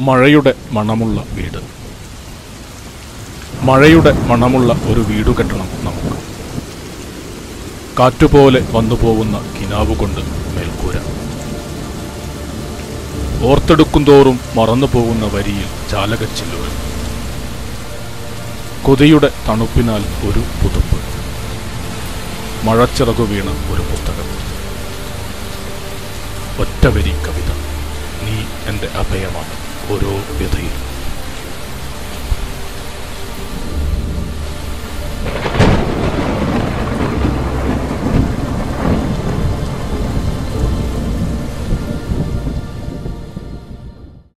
മഴയുടെ മണമുള്ള വീട്. മഴയുടെ മണമുള്ള ഒരു വീട് കെട്ടണം നമുക്ക്. കാറ്റുപോലെ വന്നു പോകുന്ന കിനാവ് കൊണ്ട് മേൽക്കൂര. ഓർത്തെടുക്കും തോറും മറന്നു പോകുന്ന വരിയിൽ ചാലകച്ചില്ലുകൾ. കൊതിയുടെ തണുപ്പിനാൽ ഒരു പുതുപ്പ്. മഴച്ചിറകു വീണ ഒരു പുസ്തകം. ഒറ്റവരി കവിത. നീ എന്റെ അഭയമാണ്. oro yudhi